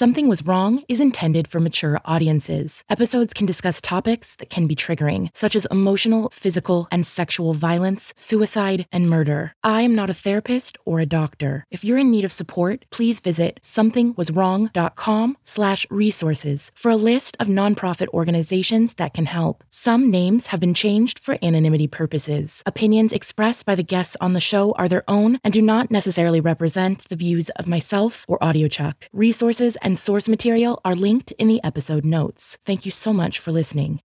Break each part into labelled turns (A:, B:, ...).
A: Something Was Wrong is intended for mature audiences. Episodes can discuss topics that can be triggering, such as emotional, physical, and sexual violence, suicide, and murder. I am not a therapist or a doctor. If you're in need of support, please visit somethingwaswrong.com slash resources for a list of nonprofit organizations that can help. Some names have been changed for anonymity purposes. Opinions expressed by the guests on the show are their own and do not necessarily represent the views of myself or AudioChuck. Resources and source material are linked in the episode notes. Thank you so much for listening.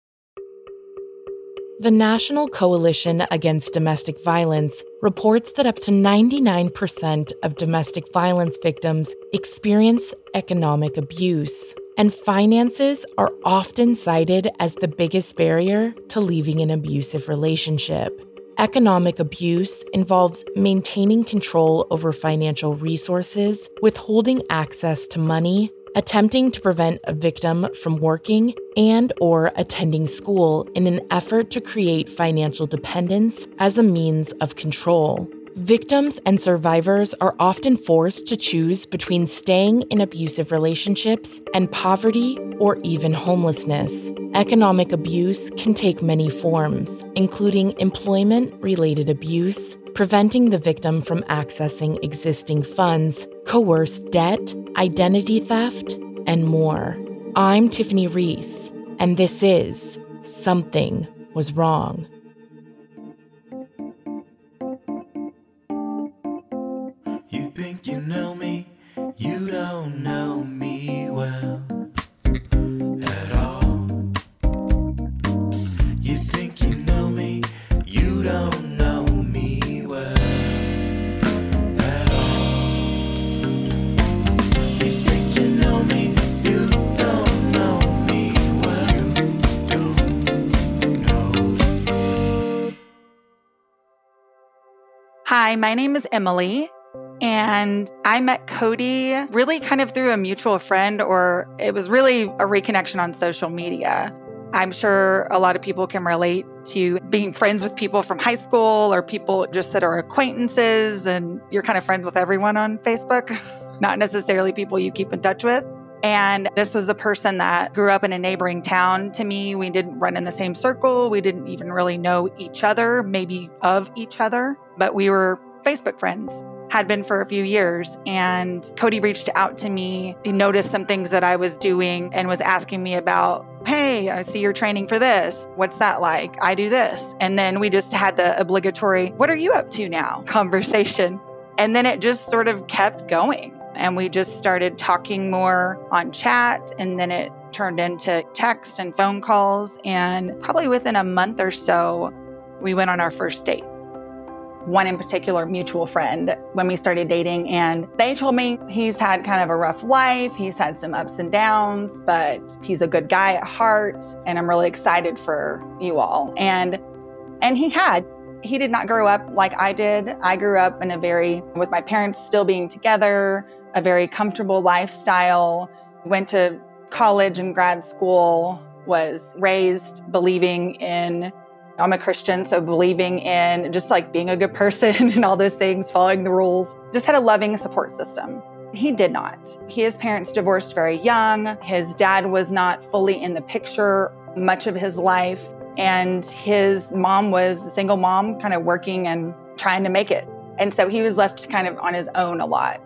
A: The National Coalition Against Domestic Violence reports that up to 99% of domestic violence victims experience economic abuse, and finances are often cited as the biggest barrier to leaving an abusive relationship. Economic abuse involves maintaining control over financial resources, withholding access to money, attempting to prevent a victim from working and or attending school in an effort to create financial dependence as a means of control. Victims and survivors are often forced to choose between staying in abusive relationships and poverty or even homelessness. Economic abuse can take many forms, including employment related abuse, preventing the victim from accessing existing funds, coerced debt, identity theft, and more. I'm Tiffany Reese, and this is Something Was Wrong.
B: My name is Emily, and I met Cody really kind of through a mutual friend, or it was really a reconnection on social media. I'm sure a lot of people can relate to being friends with people from high school or people just that are acquaintances, and you're kind of friends with everyone on Facebook, not necessarily people you keep in touch with. And this was a person that grew up in a neighboring town to me. We didn't run in the same circle. We didn't even really know each other, maybe of each other, but we were Facebook friends, had been for a few years. And Cody reached out to me. He noticed some things that I was doing and was asking me about, hey, I see you're training for this. What's that like? I do this. And then we just had the obligatory, what are you up to now conversation. And then it just sort of kept going. And we just started talking more on chat. And then it turned into text and phone calls. And probably within a month or so, we went on our first date. One in particular, mutual friend, when we started dating, and they told me he's had kind of a rough life. He's had some ups and downs, but he's a good guy at heart. And I'm really excited for you all. And and he had he did not grow up like I did. I grew up in a very, with my parents still being together, a very comfortable lifestyle. Went to college and grad school, was raised believing in, I'm a Christian, so believing in just like being a good person and all those things, following the rules. Just had a loving support system. He did not. His parents divorced very young. His dad was not fully in the picture much of his life. And his mom was a single mom, kind of working and trying to make it. And so he was left kind of on his own a lot.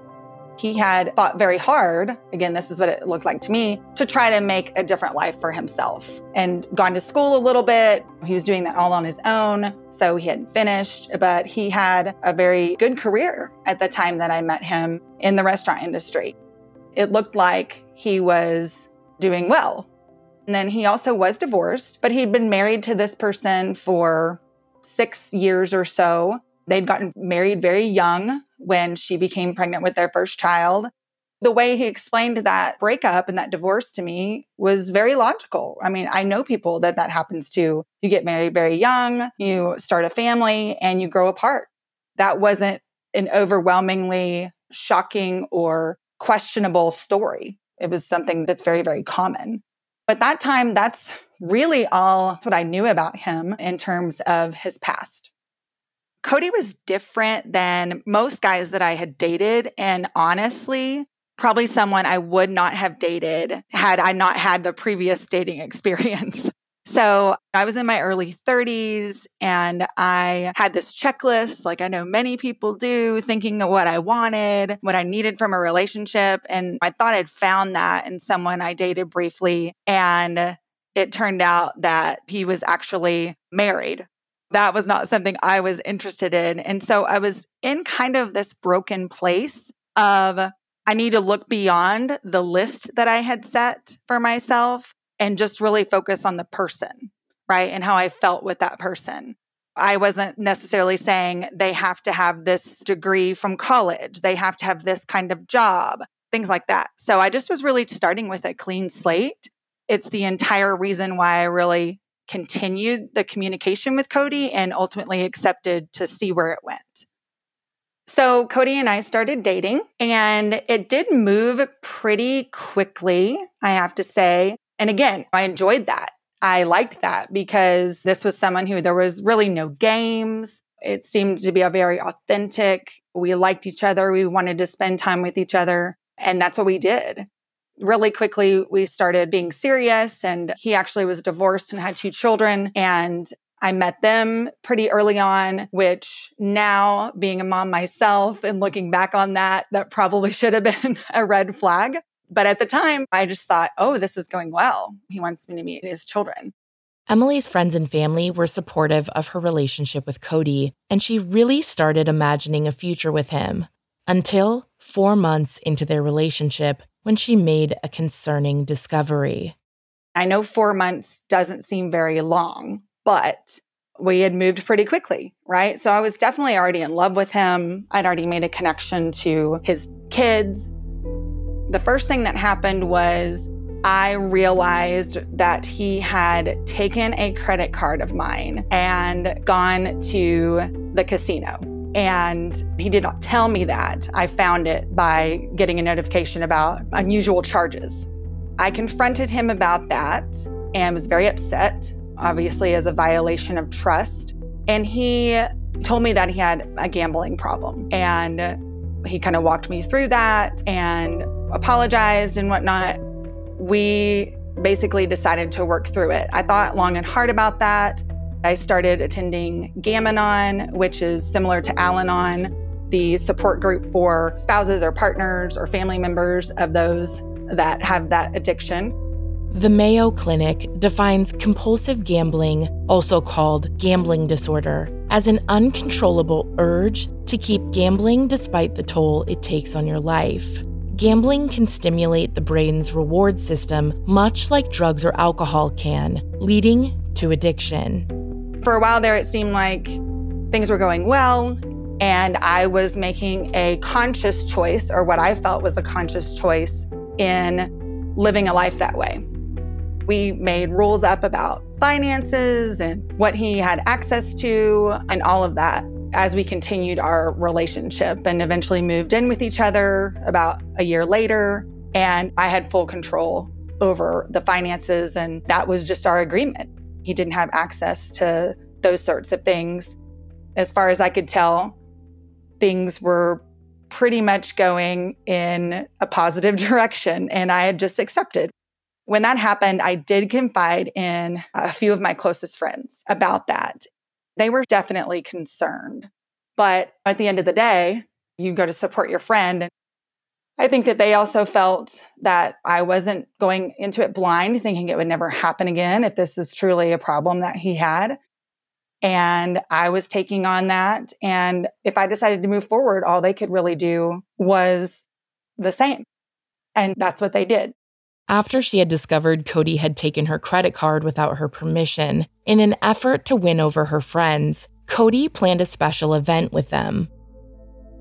B: He had fought very hard, again, this is what it looked like to me, to try to make a different life for himself and gone to school a little bit. He was doing that all on his own. So he hadn't finished, but he had a very good career at the time that I met him in the restaurant industry. It looked like he was doing well. And then he also was divorced, but he'd been married to this person for six years or so. They'd gotten married very young when she became pregnant with their first child. The way he explained that breakup and that divorce to me was very logical. I mean, I know people that that happens to. You get married very young, you start a family, and you grow apart. That wasn't an overwhelmingly shocking or questionable story. It was something that's very, very common. But that time, that's really all that's what I knew about him in terms of his past. Cody was different than most guys that I had dated. And honestly, probably someone I would not have dated had I not had the previous dating experience. So I was in my early 30s and I had this checklist, like I know many people do, thinking of what I wanted, what I needed from a relationship. And I thought I'd found that in someone I dated briefly. And it turned out that he was actually married. That was not something I was interested in. And so I was in kind of this broken place of I need to look beyond the list that I had set for myself and just really focus on the person, right? And how I felt with that person. I wasn't necessarily saying they have to have this degree from college, they have to have this kind of job, things like that. So I just was really starting with a clean slate. It's the entire reason why I really continued the communication with Cody and ultimately accepted to see where it went. So Cody and I started dating and it did move pretty quickly, I have to say. And again, I enjoyed that. I liked that because this was someone who there was really no games. It seemed to be a very authentic. We liked each other. We wanted to spend time with each other. And that's what we did. Really quickly, we started being serious. And he actually was divorced and had two children. And I met them pretty early on, which now being a mom myself and looking back on that, that probably should have been a red flag. But at the time, I just thought, oh, this is going well. He wants me to meet his children.
A: Emily's friends and family were supportive of her relationship with Cody, and she really started imagining a future with him until four months into their relationship when she made a concerning discovery.
B: I know four months doesn't seem very long, but we had moved pretty quickly, right? So I was definitely already in love with him. I'd already made a connection to his kids. The first thing that happened was I realized that he had taken a credit card of mine and gone to the casino. And he did not tell me that. I found it by getting a notification about unusual charges. I confronted him about that and was very upset, obviously, as a violation of trust. And he told me that he had a gambling problem. And he kind of walked me through that and apologized and whatnot, we basically decided to work through it. I thought long and hard about that. I started attending Gam-Anon, which is similar to Al Anon, the support group for spouses or partners or family members of those that have that addiction.
A: The Mayo Clinic defines compulsive gambling, also called gambling disorder, as an uncontrollable urge to keep gambling despite the toll it takes on your life. Gambling can stimulate the brain's reward system, much like drugs or alcohol can, leading to addiction.
B: For a while there, it seemed like things were going well, and I was making a conscious choice, or what I felt was a conscious choice, in living a life that way. We made rules up about finances and what he had access to, and all of that as we continued our relationship and eventually moved in with each other about a year later. And I had full control over the finances, and that was just our agreement. He didn't have access to those sorts of things. As far as I could tell, things were pretty much going in a positive direction, and I had just accepted. When that happened, I did confide in a few of my closest friends about that. They were definitely concerned. But at the end of the day, you go to support your friend. I think that they also felt that I wasn't going into it blind, thinking it would never happen again if this is truly a problem that he had. And I was taking on that. And if I decided to move forward, all they could really do was the same. And that's what they did.
A: After she had discovered Cody had taken her credit card without her permission, in an effort to win over her friends, Cody planned a special event with them.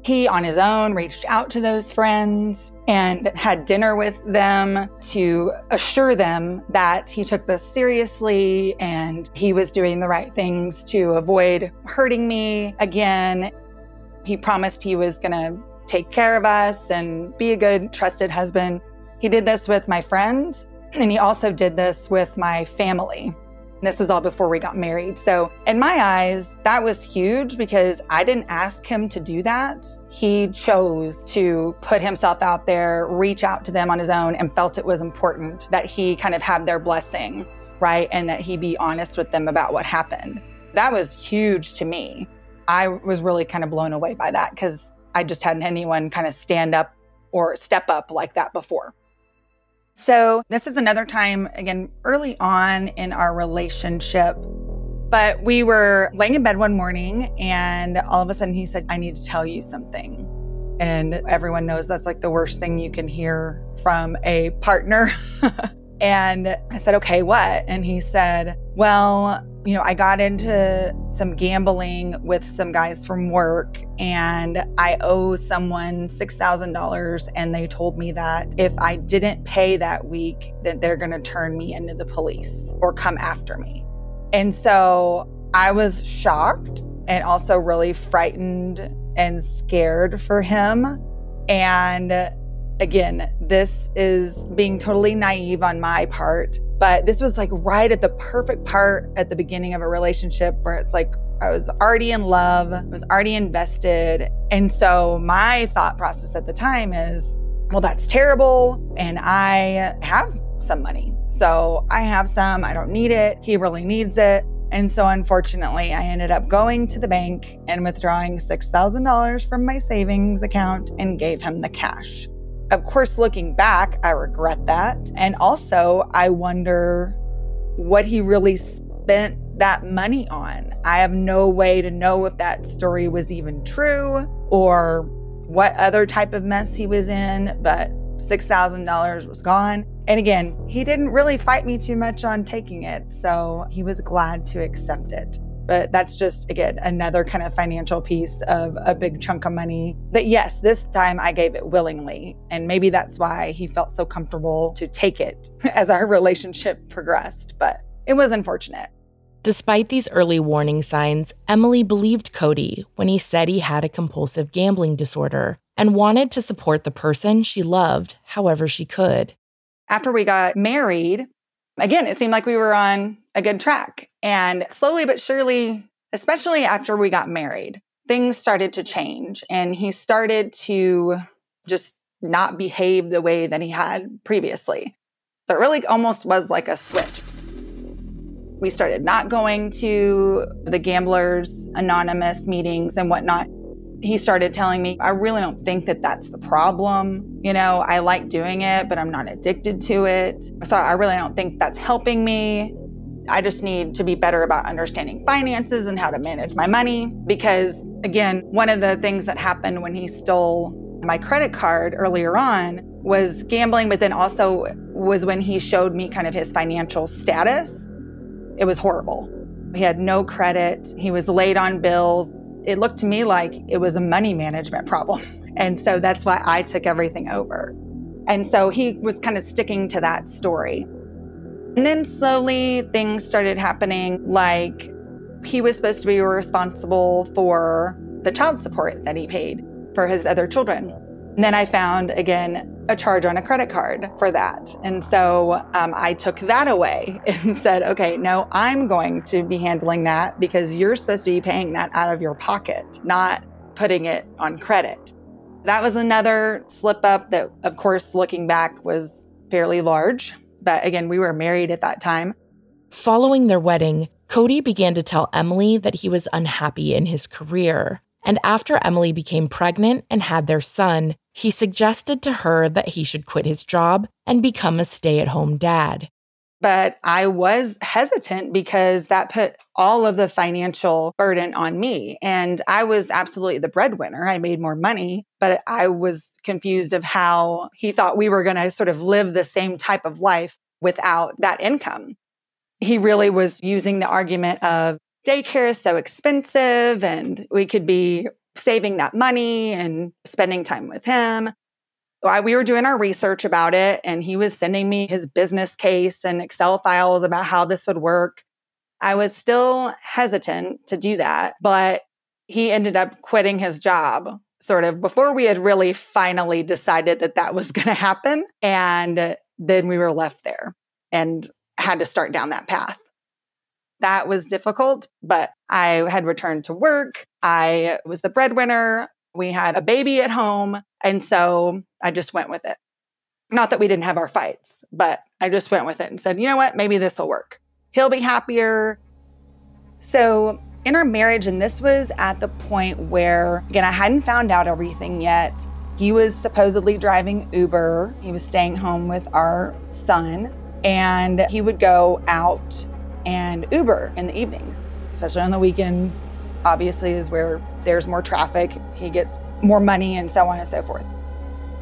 B: He, on his own, reached out to those friends and had dinner with them to assure them that he took this seriously and he was doing the right things to avoid hurting me again. He promised he was going to take care of us and be a good, trusted husband. He did this with my friends, and he also did this with my family. This was all before we got married. So, in my eyes, that was huge because I didn't ask him to do that. He chose to put himself out there, reach out to them on his own, and felt it was important that he kind of have their blessing, right? And that he be honest with them about what happened. That was huge to me. I was really kind of blown away by that because I just hadn't anyone kind of stand up or step up like that before. So, this is another time, again, early on in our relationship. But we were laying in bed one morning, and all of a sudden he said, I need to tell you something. And everyone knows that's like the worst thing you can hear from a partner. and I said, Okay, what? And he said, Well, you know, I got into some gambling with some guys from work and I owe someone $6,000 and they told me that if I didn't pay that week that they're going to turn me into the police or come after me. And so I was shocked and also really frightened and scared for him. And again, this is being totally naive on my part but this was like right at the perfect part at the beginning of a relationship where it's like I was already in love, I was already invested. And so my thought process at the time is, well, that's terrible. And I have some money. So I have some, I don't need it. He really needs it. And so unfortunately, I ended up going to the bank and withdrawing $6,000 from my savings account and gave him the cash. Of course, looking back, I regret that. And also, I wonder what he really spent that money on. I have no way to know if that story was even true or what other type of mess he was in, but $6,000 was gone. And again, he didn't really fight me too much on taking it, so he was glad to accept it. But that's just, again, another kind of financial piece of a big chunk of money that, yes, this time I gave it willingly. And maybe that's why he felt so comfortable to take it as our relationship progressed. But it was unfortunate.
A: Despite these early warning signs, Emily believed Cody when he said he had a compulsive gambling disorder and wanted to support the person she loved however she could.
B: After we got married, again, it seemed like we were on a good track. And slowly but surely, especially after we got married, things started to change. And he started to just not behave the way that he had previously. So it really almost was like a switch. We started not going to the Gamblers Anonymous meetings and whatnot he started telling me, I really don't think that that's the problem. You know, I like doing it, but I'm not addicted to it. So I really don't think that's helping me. I just need to be better about understanding finances and how to manage my money. Because again, one of the things that happened when he stole my credit card earlier on was gambling, but then also was when he showed me kind of his financial status. It was horrible. He had no credit. He was late on bills it looked to me like it was a money management problem. And so that's why I took everything over. And so he was kind of sticking to that story. And then slowly things started happening like he was supposed to be responsible for the child support that he paid for his other children. And then I found again a charge on a credit card for that. And so um, I took that away and said, okay, no, I'm going to be handling that because you're supposed to be paying that out of your pocket, not putting it on credit. That was another slip up that, of course, looking back was fairly large. But again, we were married at that time.
A: Following their wedding, Cody began to tell Emily that he was unhappy in his career. And after Emily became pregnant and had their son, he suggested to her that he should quit his job and become a stay at home dad.
B: But I was hesitant because that put all of the financial burden on me. And I was absolutely the breadwinner. I made more money, but I was confused of how he thought we were going to sort of live the same type of life without that income. He really was using the argument of daycare is so expensive and we could be saving that money and spending time with him. we were doing our research about it, and he was sending me his business case and Excel files about how this would work. I was still hesitant to do that, but he ended up quitting his job sort of before we had really finally decided that that was going to happen. And then we were left there and had to start down that path. That was difficult, but I had returned to work. I was the breadwinner. We had a baby at home. And so I just went with it. Not that we didn't have our fights, but I just went with it and said, you know what? Maybe this will work. He'll be happier. So in our marriage, and this was at the point where, again, I hadn't found out everything yet. He was supposedly driving Uber. He was staying home with our son, and he would go out and Uber in the evenings, especially on the weekends. Obviously, is where there's more traffic. He gets more money and so on and so forth.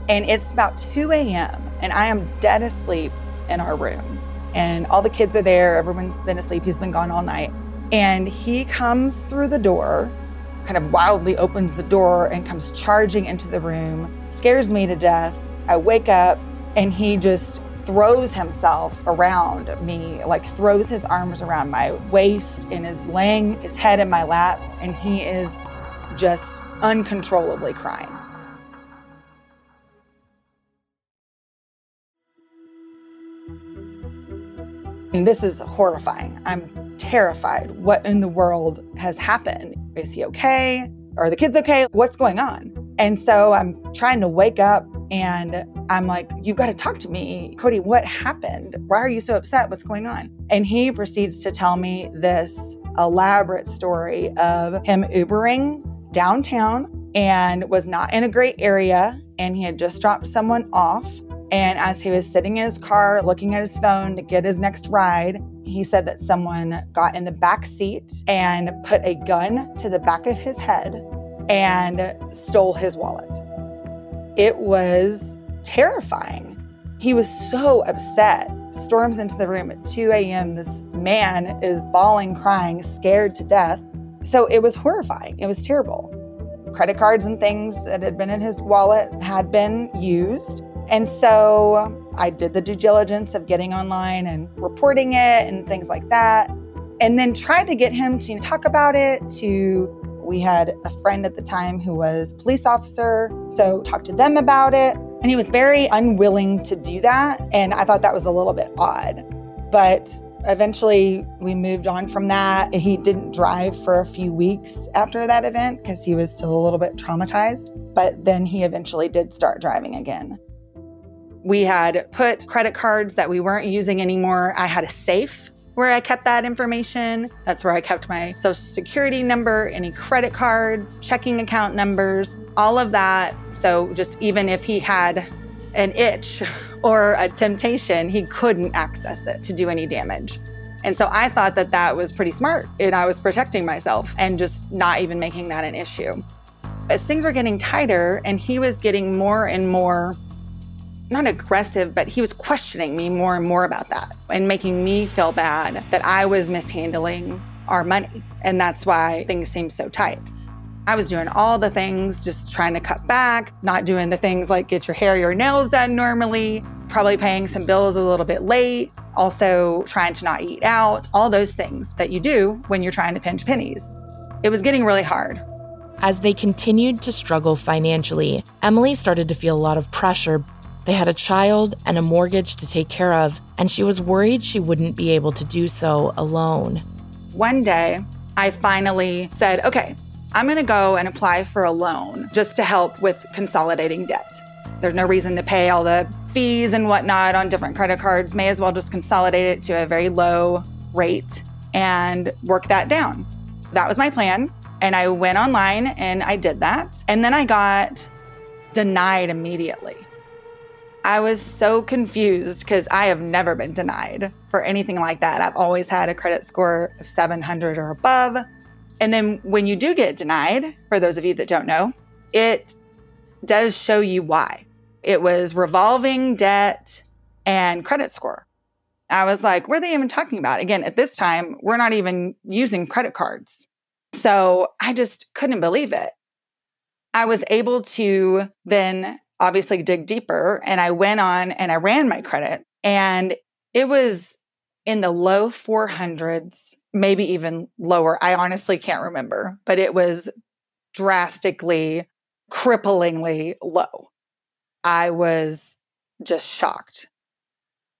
B: And it's about 2 a.m., and I am dead asleep in our room. And all the kids are there. Everyone's been asleep. He's been gone all night. And he comes through the door, kind of wildly opens the door and comes charging into the room, scares me to death. I wake up, and he just throws himself around me, like throws his arms around my waist and is laying his head in my lap, and he is just uncontrollably crying. And this is horrifying. I'm terrified. What in the world has happened? Is he okay? Are the kids okay? What's going on? And so I'm trying to wake up and I'm like, You've got to talk to me. Cody, what happened? Why are you so upset? What's going on? And he proceeds to tell me this elaborate story of him Ubering downtown and was not in a great area. And he had just dropped someone off. And as he was sitting in his car looking at his phone to get his next ride, he said that someone got in the back seat and put a gun to the back of his head and stole his wallet. It was terrifying. He was so upset. Storms into the room at 2 a.m. This man is bawling, crying, scared to death. So it was horrifying. It was terrible. Credit cards and things that had been in his wallet had been used. And so I did the due diligence of getting online and reporting it and things like that. And then tried to get him to talk about it, to we had a friend at the time who was police officer, so talked to them about it. And he was very unwilling to do that. And I thought that was a little bit odd. But eventually we moved on from that. He didn't drive for a few weeks after that event because he was still a little bit traumatized. But then he eventually did start driving again. We had put credit cards that we weren't using anymore. I had a safe where I kept that information. That's where I kept my social security number, any credit cards, checking account numbers, all of that. So just even if he had an itch or a temptation, he couldn't access it to do any damage. And so I thought that that was pretty smart and I was protecting myself and just not even making that an issue. As things were getting tighter and he was getting more and more not aggressive, but he was questioning me more and more about that and making me feel bad that I was mishandling our money. And that's why things seemed so tight. I was doing all the things, just trying to cut back, not doing the things like get your hair, your nails done normally, probably paying some bills a little bit late, also trying to not eat out, all those things that you do when you're trying to pinch pennies. It was getting really hard.
A: As they continued to struggle financially, Emily started to feel a lot of pressure they had a child and a mortgage to take care of, and she was worried she wouldn't be able to do so alone.
B: One day, I finally said, okay, I'm going to go and apply for a loan just to help with consolidating debt. There's no reason to pay all the fees and whatnot on different credit cards. May as well just consolidate it to a very low rate and work that down. That was my plan. And I went online and I did that. And then I got denied immediately. I was so confused because I have never been denied for anything like that. I've always had a credit score of 700 or above. And then when you do get denied, for those of you that don't know, it does show you why. It was revolving debt and credit score. I was like, what are they even talking about? Again, at this time, we're not even using credit cards. So I just couldn't believe it. I was able to then obviously dig deeper. And I went on and I ran my credit, and it was in the low 400s, maybe even lower. I honestly can't remember, but it was drastically, cripplingly low. I was just shocked.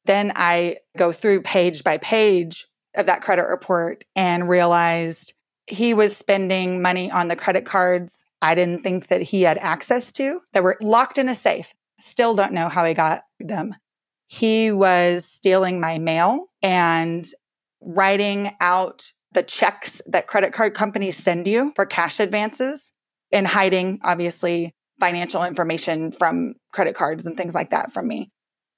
B: Then I go through page by page of that credit report and realized he was spending money on the credit cards I didn't think that he had access to that were locked in a safe. Still don't know how he got them. He was stealing my mail and writing out the checks that credit card companies send you for cash advances and hiding, obviously, financial information from credit cards and things like that from me.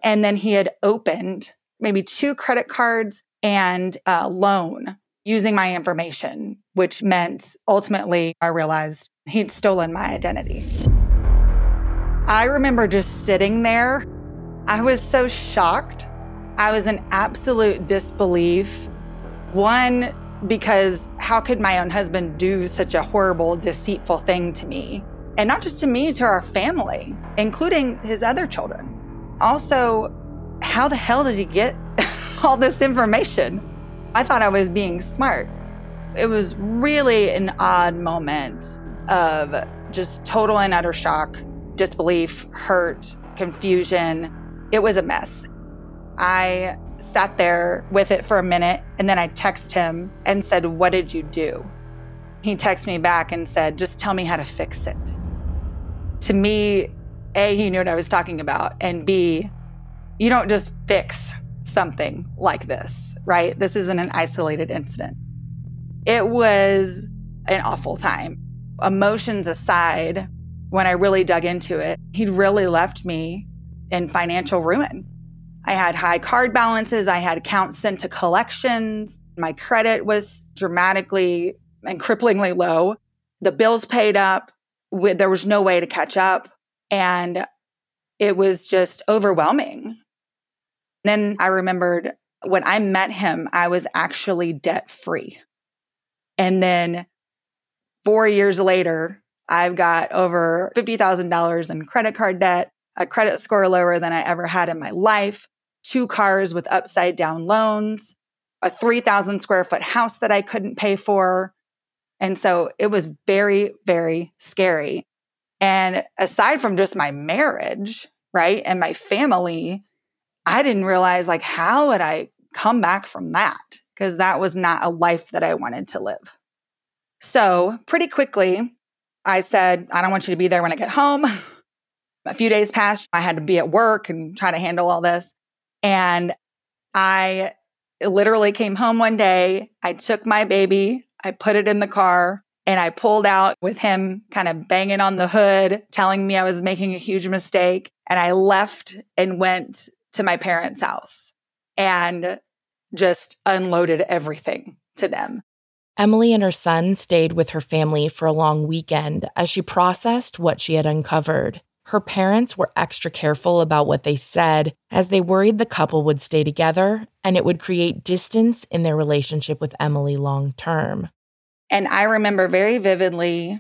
B: And then he had opened maybe two credit cards and a loan using my information, which meant ultimately I realized he'd stolen my identity. I remember just sitting there. I was so shocked. I was in absolute disbelief. One, because how could my own husband do such a horrible, deceitful thing to me? And not just to me, to our family, including his other children. Also, how the hell did he get all this information? I thought I was being smart. It was really an odd moment of just total and utter shock, disbelief, hurt, confusion. It was a mess. I sat there with it for a minute and then I texted him and said, What did you do? He texted me back and said, Just tell me how to fix it. To me, A, he knew what I was talking about, and B, you don't just fix something like this, right? This isn't an isolated incident. It was an awful time. Emotions aside, when I really dug into it, he'd really left me in financial ruin. I had high card balances. I had accounts sent to collections. My credit was dramatically and cripplingly low. The bills paid up. There was no way to catch up. And it was just overwhelming. Then I remembered when I met him, I was actually debt free. And then four years later, I've got over $50,000 in credit card debt, a credit score lower than I ever had in my life, two cars with upside down loans, a 3,000 square foot house that I couldn't pay for. And so it was very, very scary. And aside from just my marriage, right, and my family, I didn't realize like how would I come back from that? Because that was not a life that I wanted to live. So, pretty quickly, I said, I don't want you to be there when I get home. a few days passed. I had to be at work and try to handle all this. And I literally came home one day. I took my baby, I put it in the car, and I pulled out with him kind of banging on the hood, telling me I was making a huge mistake. And I left and went to my parents' house and just unloaded everything to them.
A: Emily and her son stayed with her family for a long weekend as she processed what she had uncovered. Her parents were extra careful about what they said as they worried the couple would stay together and it would create distance in their relationship with Emily long term.
B: And I remember very vividly,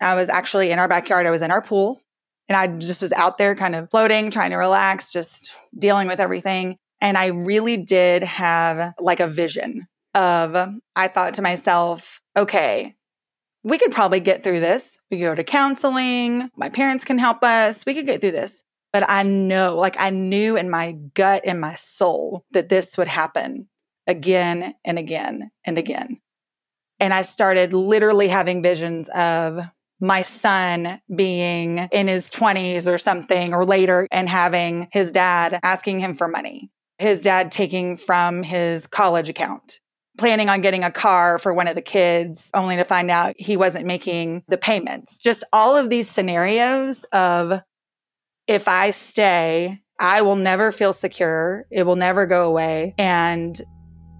B: I was actually in our backyard, I was in our pool, and I just was out there kind of floating, trying to relax, just dealing with everything. And I really did have like a vision of, um, I thought to myself, okay, we could probably get through this. We could go to counseling. My parents can help us. We could get through this. But I know, like I knew in my gut and my soul that this would happen again and again and again. And I started literally having visions of my son being in his 20s or something or later and having his dad asking him for money, his dad taking from his college account, planning on getting a car for one of the kids, only to find out he wasn't making the payments. Just all of these scenarios of if I stay, I will never feel secure. It will never go away. And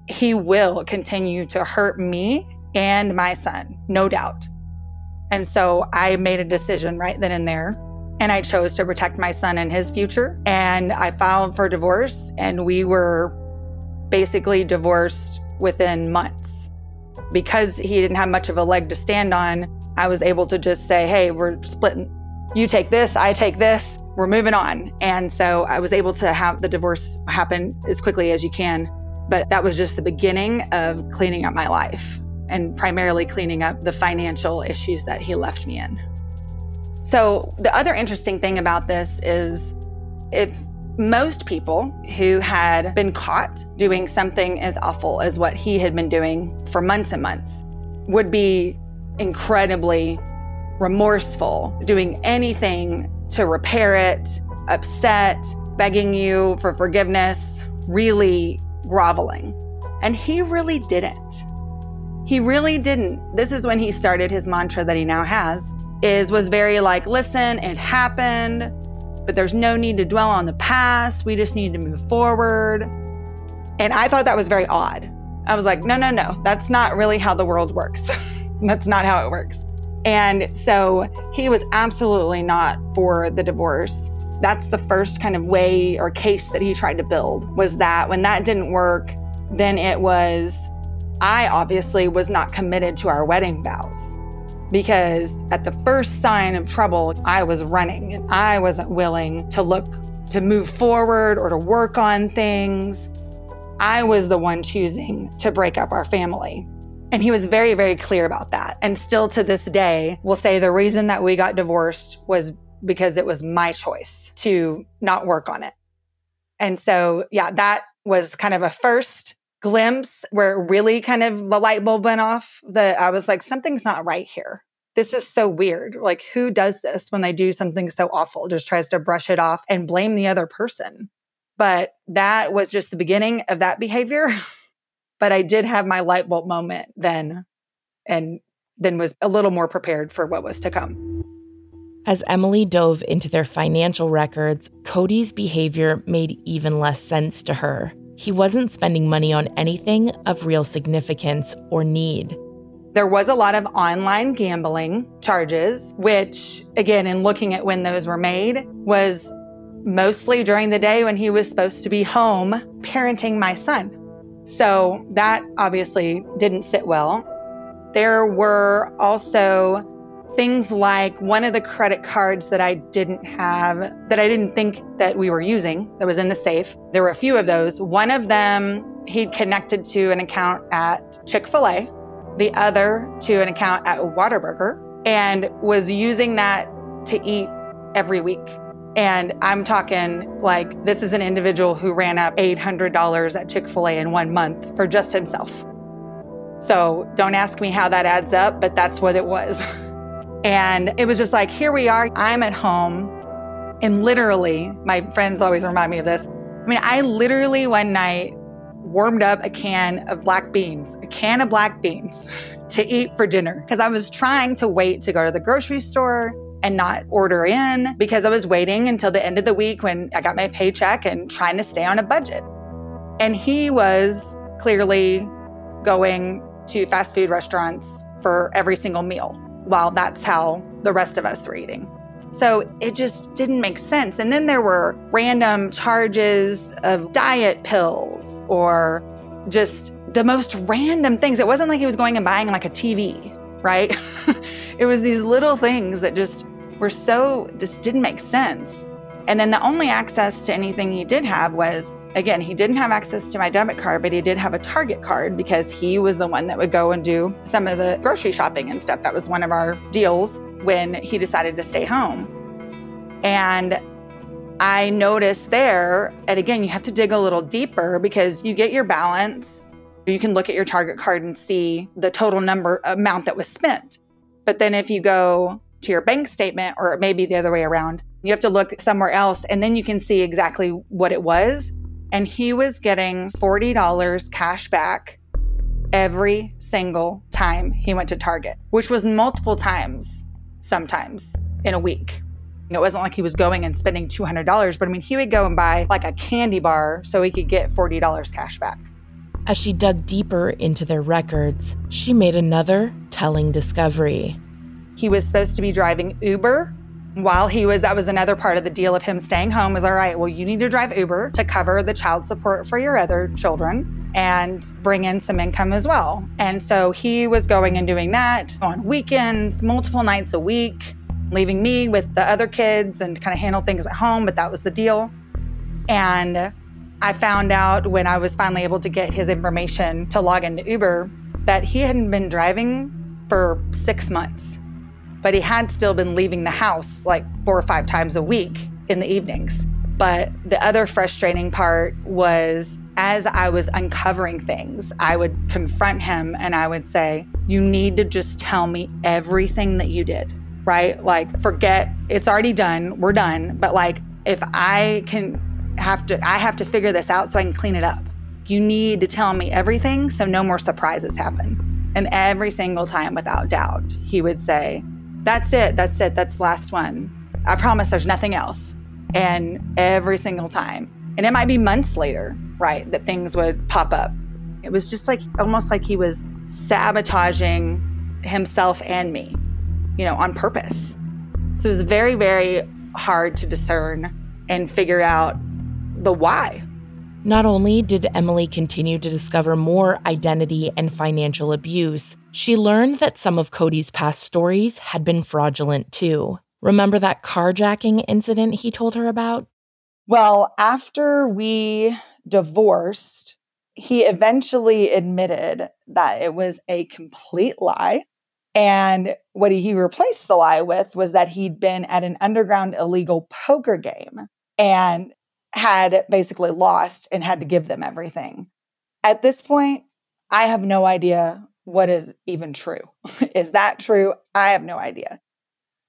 B: he will continue to hurt me and my son, no doubt. And so I made a decision right then and there. And I chose to protect my son and his future. And I filed for divorce, and we were basically divorced within months. Because he didn't have much of a leg to stand on, I was able to just say, hey, we're splitting. You take this, I take this, we're moving on. And so I was able to have the divorce happen as quickly as you can. But that was just the beginning of cleaning up my life and primarily cleaning up the financial issues that he left me in. So, the other interesting thing about this is if most people who had been caught doing something as awful as what he had been doing for months and months would be incredibly remorseful, doing anything to repair it, upset, begging you for forgiveness, really groveling. And he really didn't. He really didn't. This is when he started his mantra that he now has is was very like, listen, it happened, but there's no need to dwell on the past. We just need to move forward. And I thought that was very odd. I was like, no, no, no, that's not really how the world works. that's not how it works. And so he was absolutely not for the divorce. That's the first kind of way or case that he tried to build was that when that didn't work, then it was, I obviously was not committed to our wedding vows because at the first sign of trouble, I was running and I wasn't willing to look to move forward or to work on things. I was the one choosing to break up our family. And he was very, very clear about that. And still to this day, will say the reason that we got divorced was because it was my choice to not work on it. And so, yeah, that was kind of a first glimpse where really kind of the light bulb went off that I was like, something's not right here. This is so weird. Like, who does this when they do something so awful? Just tries to brush it off and blame the other person. But that was just the beginning of that behavior. but I did have my light bulb moment then and then was a little more prepared for what was to come.
A: As Emily dove into their financial records, Cody's behavior made even less sense to her. He wasn't spending money on anything of real significance or need.
B: There was a lot of online gambling charges, which, again, in looking at when those were made, was mostly during the day when he was supposed to be home parenting my son. So that obviously didn't sit well. There were also things like one of the credit cards that I didn't have, that I didn't think that we were using, that was in the safe. There were a few of those. One of them he'd connected to an account at Chick fil A, the other to an account at Whataburger, and was using that to eat every week. And I'm talking like this is an individual who ran up $800 at Chick fil A in one month for just himself. So don't ask me how that adds up, but that's what it was. and it was just like, here we are, I'm at home. And literally, my friends always remind me of this. I mean, I literally one night warmed up a can of black beans, a can of black beans to eat for dinner because I was trying to wait to go to the grocery store and not order in because I was waiting until the end of the week when I got my paycheck and trying to stay on a budget. And he was clearly going to fast food restaurants for every single meal, while that's how the rest of us were eating. So it just didn't make sense. And then there were random charges of diet pills or just the most random things. It wasn't like he was going and buying like a TV, right? it was these little things that just were so just didn't make sense. And then the only access to anything he did have was again, he didn't have access to my debit card, but he did have a Target card because he was the one that would go and do some of the grocery shopping and stuff. That was one of our deals when he decided to stay home. And I noticed there, and again, you have to dig a little deeper because you get your balance. You can look at your Target card and see the total number amount that was spent. But then if you go to your bank statement, or maybe the other way around. You have to look somewhere else and then you can see exactly what it was. And he was getting $40 cash back every single time he went to Target, which was multiple times, sometimes in a week. It wasn't like he was going and spending $200, but I mean, he would go and buy like a candy bar so he could get $40 cash back.
A: As she dug deeper into their records, she made another telling discovery.
B: He was supposed to be driving Uber while he was that was another part of the deal of him staying home was all right well you need to drive uber to cover the child support for your other children and bring in some income as well. And so he was going and doing that on weekends multiple nights a week leaving me with the other kids and kind of handle things at home but that was the deal. And i found out when i was finally able to get his information to log into uber that he hadn't been driving for six months but he had still been leaving the house like four or five times a week in the evenings. But the other frustrating part was as I was uncovering things, I would confront him and I would say, You need to just tell me everything that you did, right? Like, forget it's already done, we're done. But like, if I can have to, I have to figure this out so I can clean it up. You need to tell me everything so no more surprises happen. And every single time, without doubt, he would say, That's it, that's it, that's last one. I promise there's nothing else. And every single time. And it might be months later, right, that things would pop up. It was just like almost like he was sabotaging himself and me, you know, on purpose. So it was very, very hard to discern and figure out the why.
A: Not only did Emily continue to discover more identity and financial abuse, she learned that some of Cody's past stories had been fraudulent too. Remember that carjacking incident he told her about?
B: Well, after we divorced, he eventually admitted that it was a complete lie. And what he replaced the lie with was that he'd been at an underground illegal poker game and had basically lost and had to give them everything. At this point, I have no idea what is even true. is that true? I have no idea.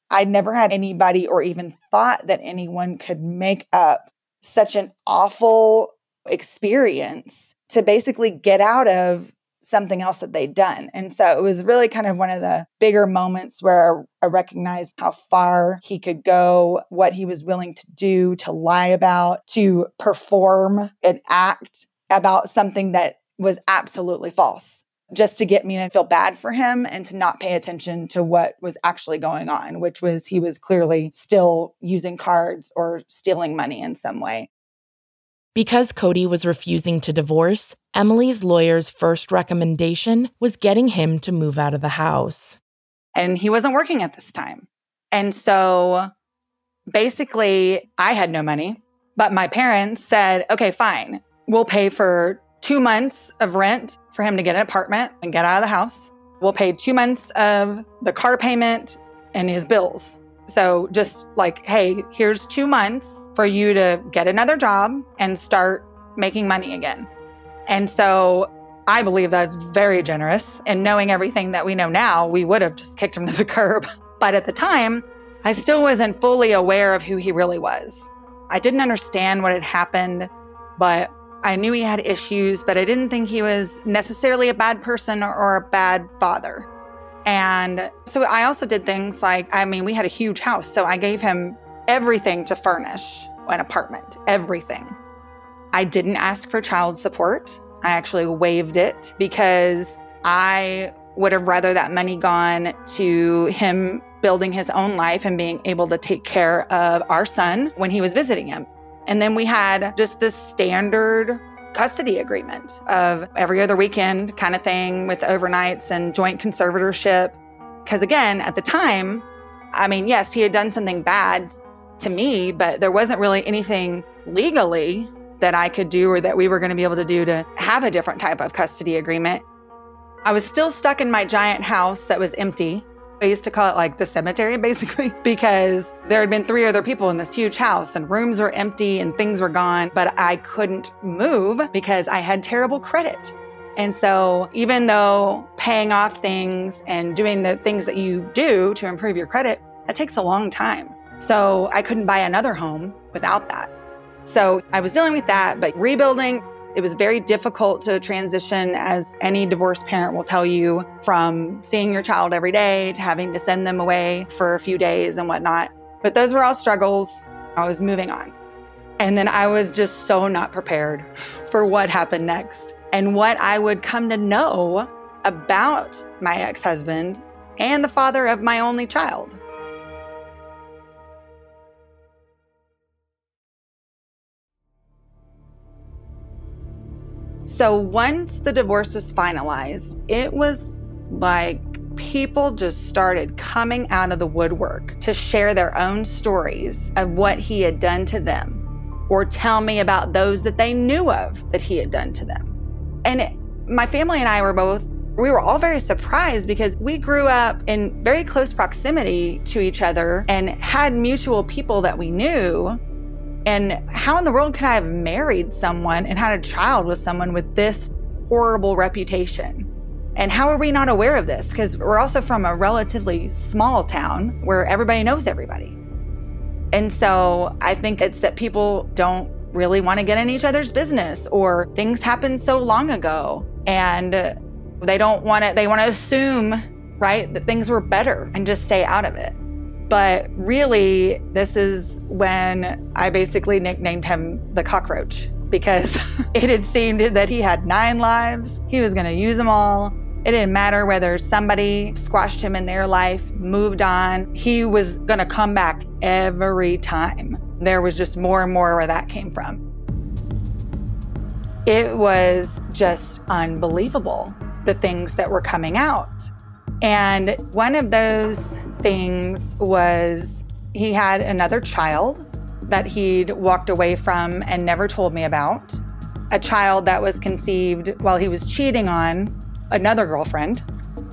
B: I never had anybody or even thought that anyone could make up such an awful experience to basically get out of something else that they'd done. And so it was really kind of one of the bigger moments where I recognized how far he could go, what he was willing to do, to lie about, to perform and act about something that was absolutely false just to get me to feel bad for him and to not pay attention to what was actually going on, which was he was clearly still using cards or stealing money in some way.
A: Because Cody was refusing to divorce, Emily's lawyer's first recommendation was getting him to move out of the house.
B: And he wasn't working at this time. And so basically, I had no money, but my parents said, okay, fine, we'll pay for two months of rent for him to get an apartment and get out of the house. We'll pay two months of the car payment and his bills. So just like, hey, here's two months for you to get another job and start making money again. And so I believe that's very generous. And knowing everything that we know now, we would have just kicked him to the curb. But at the time, I still wasn't fully aware of who he really was. I didn't understand what had happened, but I knew he had issues, but I didn't think he was necessarily a bad person or, a bad father. And so I also did things like, I mean, we had a huge house, so I gave him everything to furnish an apartment, everything. I didn't ask for child support. I actually waived it because I would have rather that money gone to him building his own life and being able to take care of our son when he was visiting him. And then we had just this standard custody agreement of every other weekend kind of thing with overnights and joint conservatorship. Because again, at the time, I mean, yes, he had done something bad to me, but there wasn't really anything legally that I could do or that we were going to be able to do to have a different type of custody agreement. I was still stuck in my giant house that was empty I used to call it like the cemetery, basically, because there had been three other people in this huge house and rooms were empty and things were gone, but I couldn't move because I had terrible credit. And so, even though paying off things and doing the things that you do to improve your credit, that takes a long time. So, I couldn't buy another home without that. So, I was dealing with that, but rebuilding it was very difficult to transition, as any divorced parent will tell you, from seeing your child every day to having to send them away for a few days and whatnot. But those were all struggles. I was moving on. And then I was just so not prepared for what happened next and what I would come to know about my ex husband and the father of my only child. So once the divorce was finalized, it was like people just started coming out of the woodwork to share their own stories of what he had done to them or tell me about those that they knew of that he had done to them. And it, my family and I were both we were all very surprised because we grew up in very close proximity to each other and had mutual people that we knew And how in the world could I have married someone and had a child with someone with this horrible reputation? And how are we not aware of this? Because we're also from a relatively small town where everybody knows everybody. And so I think it's that people don't really want to get in each other's business or things happened so long ago and they don't want to, they want to assume, right, that things were better and just stay out of it. But really, this is when I basically nicknamed him the cockroach because it had seemed that he had nine lives. He was going to use them all. It didn't matter whether somebody squashed him in their life, moved on. He was going to come back every time. There was just more and more where that came from. It was just unbelievable, the things that were coming out. And one of those things was he had another child that he'd walked away from and never told me about, a child that was conceived while he was cheating on another girlfriend.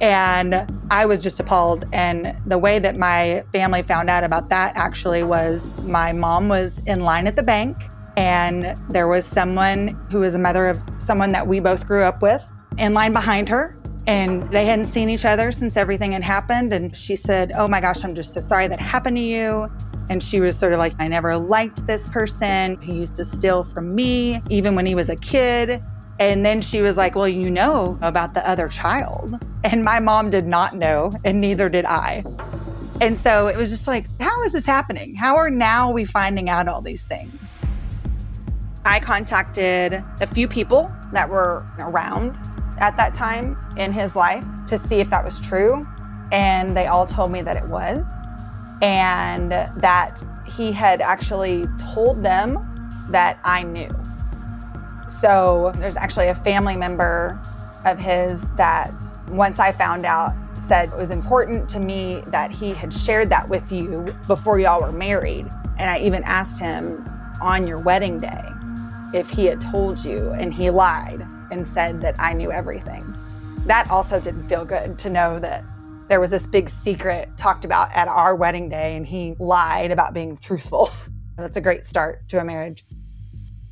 B: And I was just appalled. And the way that my family found out about that actually was my mom was in line at the bank, and there was someone who was a mother of someone that we both grew up with in line behind her. And they hadn't seen each other since everything had happened. And she said, Oh my gosh, I'm just so sorry that happened to you. And she was sort of like, I never liked this person. He used to steal from me, even when he was a kid. And then she was like, Well, you know about the other child. And my mom did not know, and neither did I. And so it was just like, How is this happening? How are now we finding out all these things? I contacted a few people that were around at that time in his life to see if that was true. And they all told me that it was, and that he had actually told them that I knew. So there's actually a family member of his that once I found out said it was important to me that he had shared that with you before y'all were married. And I even asked him on your wedding day if he had told you, and he lied and said that I knew everything. That also didn't feel good to know that there was this big secret talked about at our wedding day and he lied about being truthful. That's a great start to a marriage.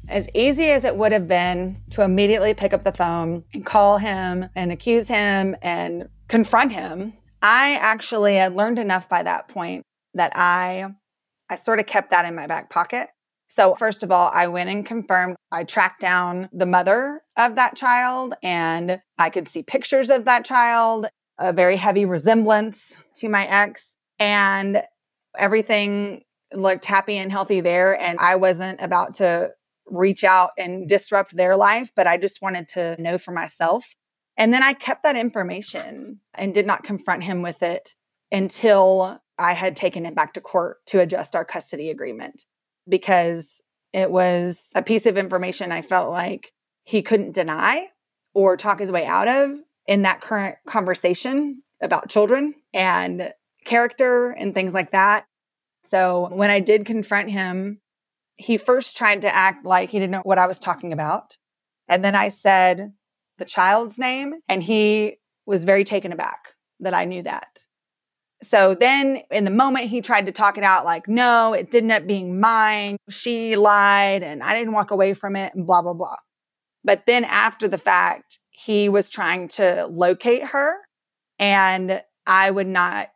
B: As easy as it would have been to immediately pick up the phone and call him and accuse him and confront him, I actually had learned enough by that point that I I sort of kept that in my back pocket. So, first of all, I went and confirmed. I tracked down the mother of that child and I could see pictures of that child, a very heavy resemblance to my ex, and everything looked happy and healthy there. And I wasn't about to reach out and disrupt their life, but I just wanted to know for myself. And then I kept that information and did not confront him with it until I had taken it back to court to adjust our custody agreement because it was a piece of information I felt like he couldn't deny or talk his way out of in that current conversation about children and character and things like that. So when I did confront him he first tried to act like he didn't know what I was talking about. And then I said the child's name, and he was very taken aback that I knew that. So then in the moment, he tried to talk it out like, no, it didn't end up being mine. She lied and I didn't walk away from it and blah, blah, blah. But then after the fact, he was trying to locate her and I would not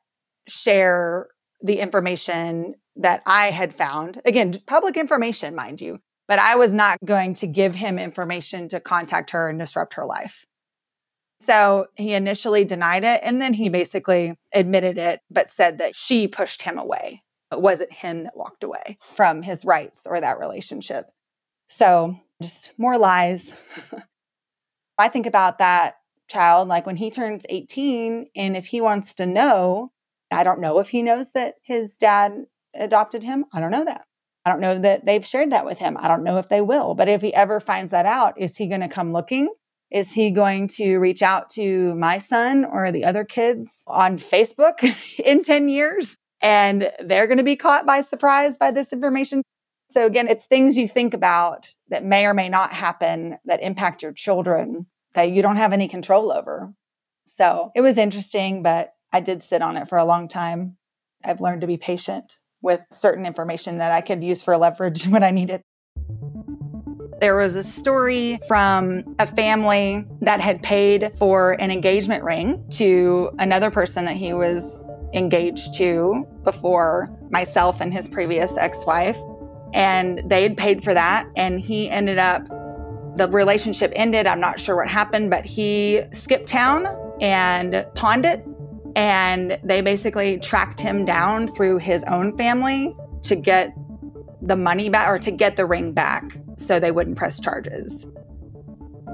B: share the information that I had found. Again, public information, mind you, but I was not going to give him information to contact her and disrupt her life. So he initially denied it and then he basically admitted it, but said that she pushed him away. It wasn't him that walked away from his rights or that relationship. So just more lies. I think about that child like when he turns 18 and if he wants to know, I don't know if he knows that his dad adopted him? I don't know that. I don't know that they've shared that with him. I don't know if they will. But if he ever finds that out, is he going to come looking? Is he going to reach out to my son or the other kids on Facebook in 10 years? And they're going to be caught by surprise by this information. So, again, it's things you think about that may or may not happen that impact your children that you don't have any control over. So, it was interesting, but I did sit on it for a long time. I've learned to be patient with certain information that I could use for leverage when I needed. There was a story from a family that had paid for an engagement ring to another person that he was engaged to before myself and his previous ex wife. And they had paid for that. And he ended up, the relationship ended. I'm not sure what happened, but he skipped town and pawned it. And they basically tracked him down through his own family to get the money back or to get the ring back so they wouldn't press charges.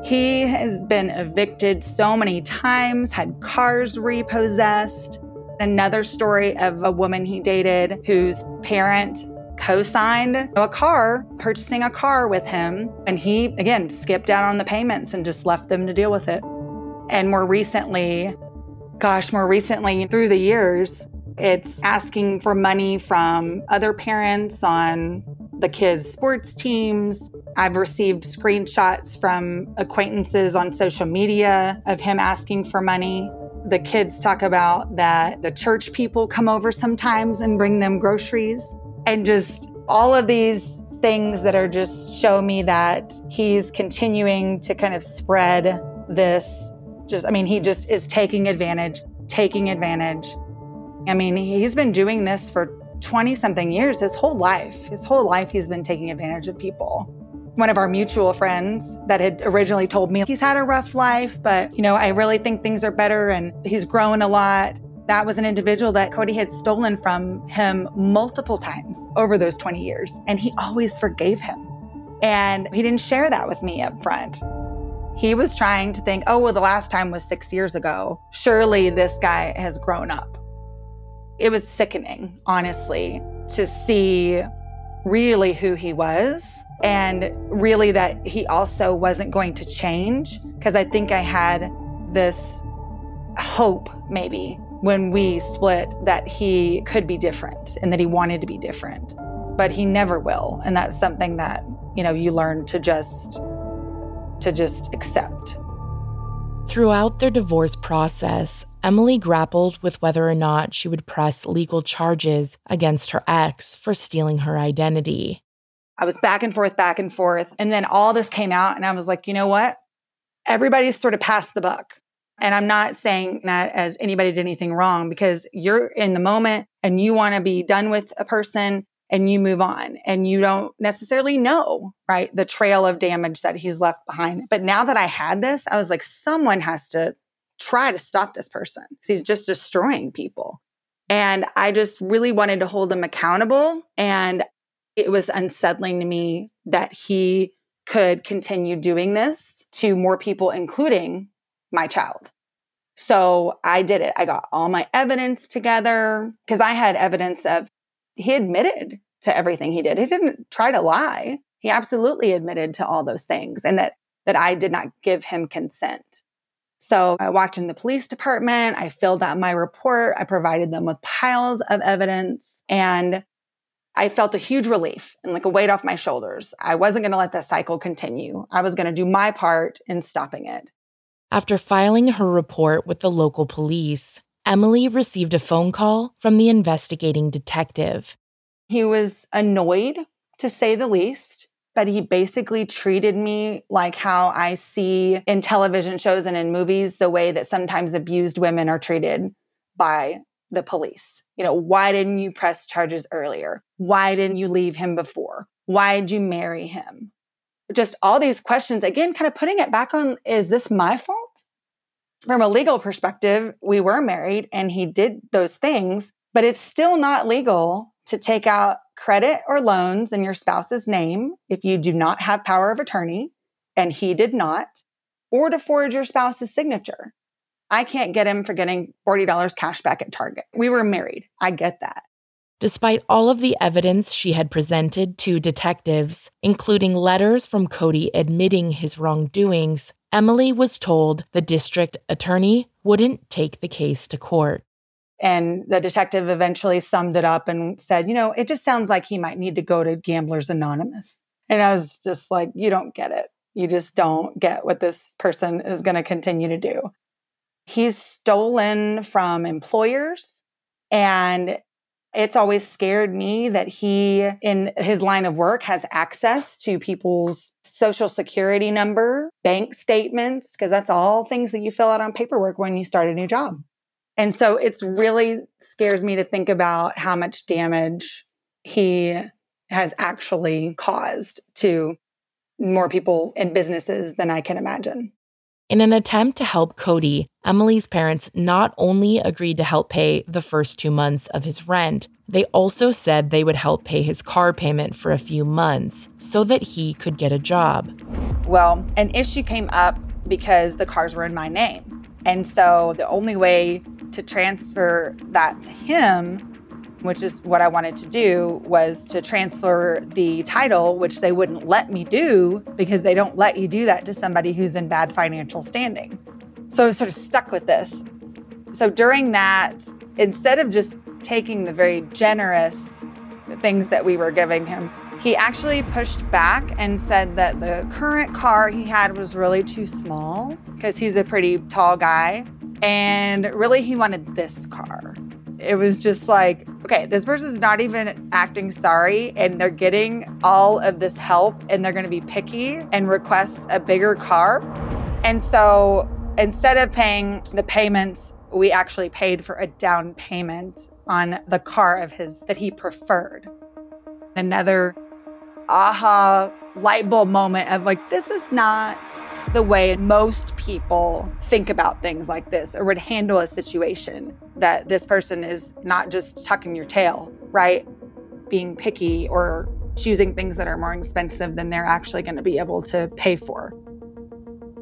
B: He has been evicted so many times, had cars repossessed. Another story of a woman he dated whose parent co signed a car, purchasing a car with him. And he, again, skipped out on the payments and just left them to deal with it. And more recently, gosh, more recently through the years, it's asking for money from other parents on the kids' sports teams. I've received screenshots from acquaintances on social media of him asking for money. The kids talk about that the church people come over sometimes and bring them groceries. And just all of these things that are just show me that he's continuing to kind of spread this just I mean he just is taking advantage, taking advantage I mean, he's been doing this for 20 something years, his whole life. His whole life, he's been taking advantage of people. One of our mutual friends that had originally told me he's had a rough life, but, you know, I really think things are better and he's grown a lot. That was an individual that Cody had stolen from him multiple times over those 20 years, and he always forgave him. And he didn't share that with me up front. He was trying to think, oh, well, the last time was six years ago. Surely this guy has grown up. It was sickening, honestly, to see really who he was and really that he also wasn't going to change. Because I think I had this hope, maybe, when we split, that he could be different and that he wanted to be different. But he never will. And that's something that, you know, you learn to just to just accept.
A: Throughout their divorce process, Emily grappled with whether or not she would press legal charges against her ex for stealing her identity.
B: I was back and forth, back and forth. And then all this came out, and I was like, you know what? Everybody's sort of passed the buck. And I'm not saying that as anybody did anything wrong because you're in the moment and you want to be done with a person and you move on and you don't necessarily know, right, the trail of damage that he's left behind. But now that I had this, I was like, someone has to try to stop this person he's just destroying people. And I just really wanted to hold him accountable. And it was unsettling to me that he could continue doing this to more people, including my child. So I did it. I got all my evidence together because I had evidence of he admitted to everything he did. He didn't try to lie. He absolutely admitted to all those things and that that I did not give him consent. So I walked in the police department, I filled out my report, I provided them with piles of evidence, and I felt a huge relief and like a weight off my shoulders. I wasn't going to let this cycle continue. I was going to do my part in stopping it.
A: After filing her report with the local police, Emily received a phone call from the investigating detective.
B: He was annoyed, to say the least but he basically treated me like how I see in television shows and in movies the way that sometimes abused women are treated by the police. You know, why didn't you press charges earlier? Why didn't you leave him before? Why did you marry him? Just all these questions, again, kind of putting it back on is this my fault? From a legal perspective, we were married and he did those things, but it's still not legal to take out credit or loans in your spouse's name if you do not have power of attorney, and he did not, or to forge your spouse's signature. I can't get him for getting $40 cash back at Target. We were married. I get that.
A: Despite all of the evidence she had presented to detectives, including letters from Cody admitting his wrongdoings, Emily was told the district attorney wouldn't take the case to court.
B: And the detective eventually summed it up and said, you know, it just sounds like he might need to go to Gamblers Anonymous. And I was just like, you don't get it. You just don't get what this person is going to continue to do. He's stolen from employers and It's always scared me that he, in his line of work, has access to people's social security number, bank statements, because that's all things that you fill out on paperwork when you start a new job. And so it's really scares me to think about how much damage he has actually caused to more people and businesses than I can imagine.
A: In an attempt to help Cody, Emily's parents not only agreed to help pay the first two months of his rent, they also said they would help pay his car payment for a few months so that he could get a job.
B: Well, an issue came up because the cars were in my name. And so the only way to transfer that to him which is what I wanted to do, was to transfer the title, which they wouldn't let me do because they don't let you do that to somebody who's in bad financial standing. So I was sort of stuck with this. So during that, instead of just taking the very generous things that we were giving him, he actually pushed back and said that the current car he had was really too small because he's a pretty tall guy. And really, he wanted this car. It was just like, okay, this person's not even acting sorry and they're getting all of this help and they're going to be picky and request a bigger car. And so instead of paying the payments, we actually paid for a down payment on the car of his that he preferred. Another aha light bulb moment of like, this is not the way most people think about things like this or would handle a situation that this person is not just tucking your tail, right? Being picky or choosing things that are more expensive than they're actually going to be able to pay for.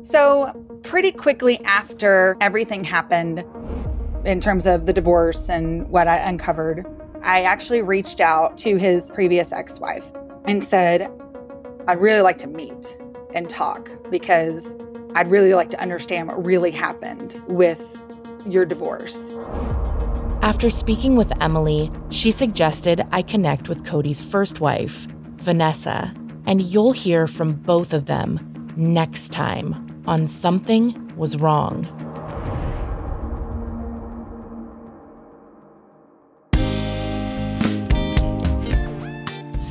B: So, pretty quickly after everything happened, in terms of the divorce and what I uncovered, I actually reached out to his previous ex wife and said, I'd really like to meet and talk because I'd really like to understand what really happened with your divorce.
A: After speaking with Emily, she suggested I connect with Cody's first wife, Vanessa, and you'll hear from both of them next time on Something Was Wrong.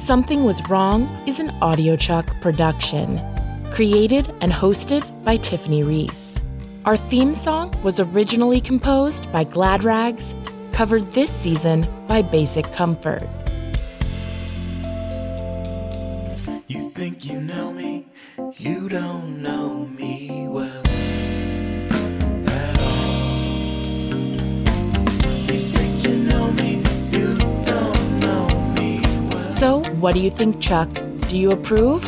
A: Something Was Wrong is an audiochuck production created and hosted by Tiffany Reece. Our theme song was originally composed by Glad Rags, covered this season by Basic Comfort.
C: You think you know me, you don't know me well.
A: So, what do you think, Chuck? Do you approve?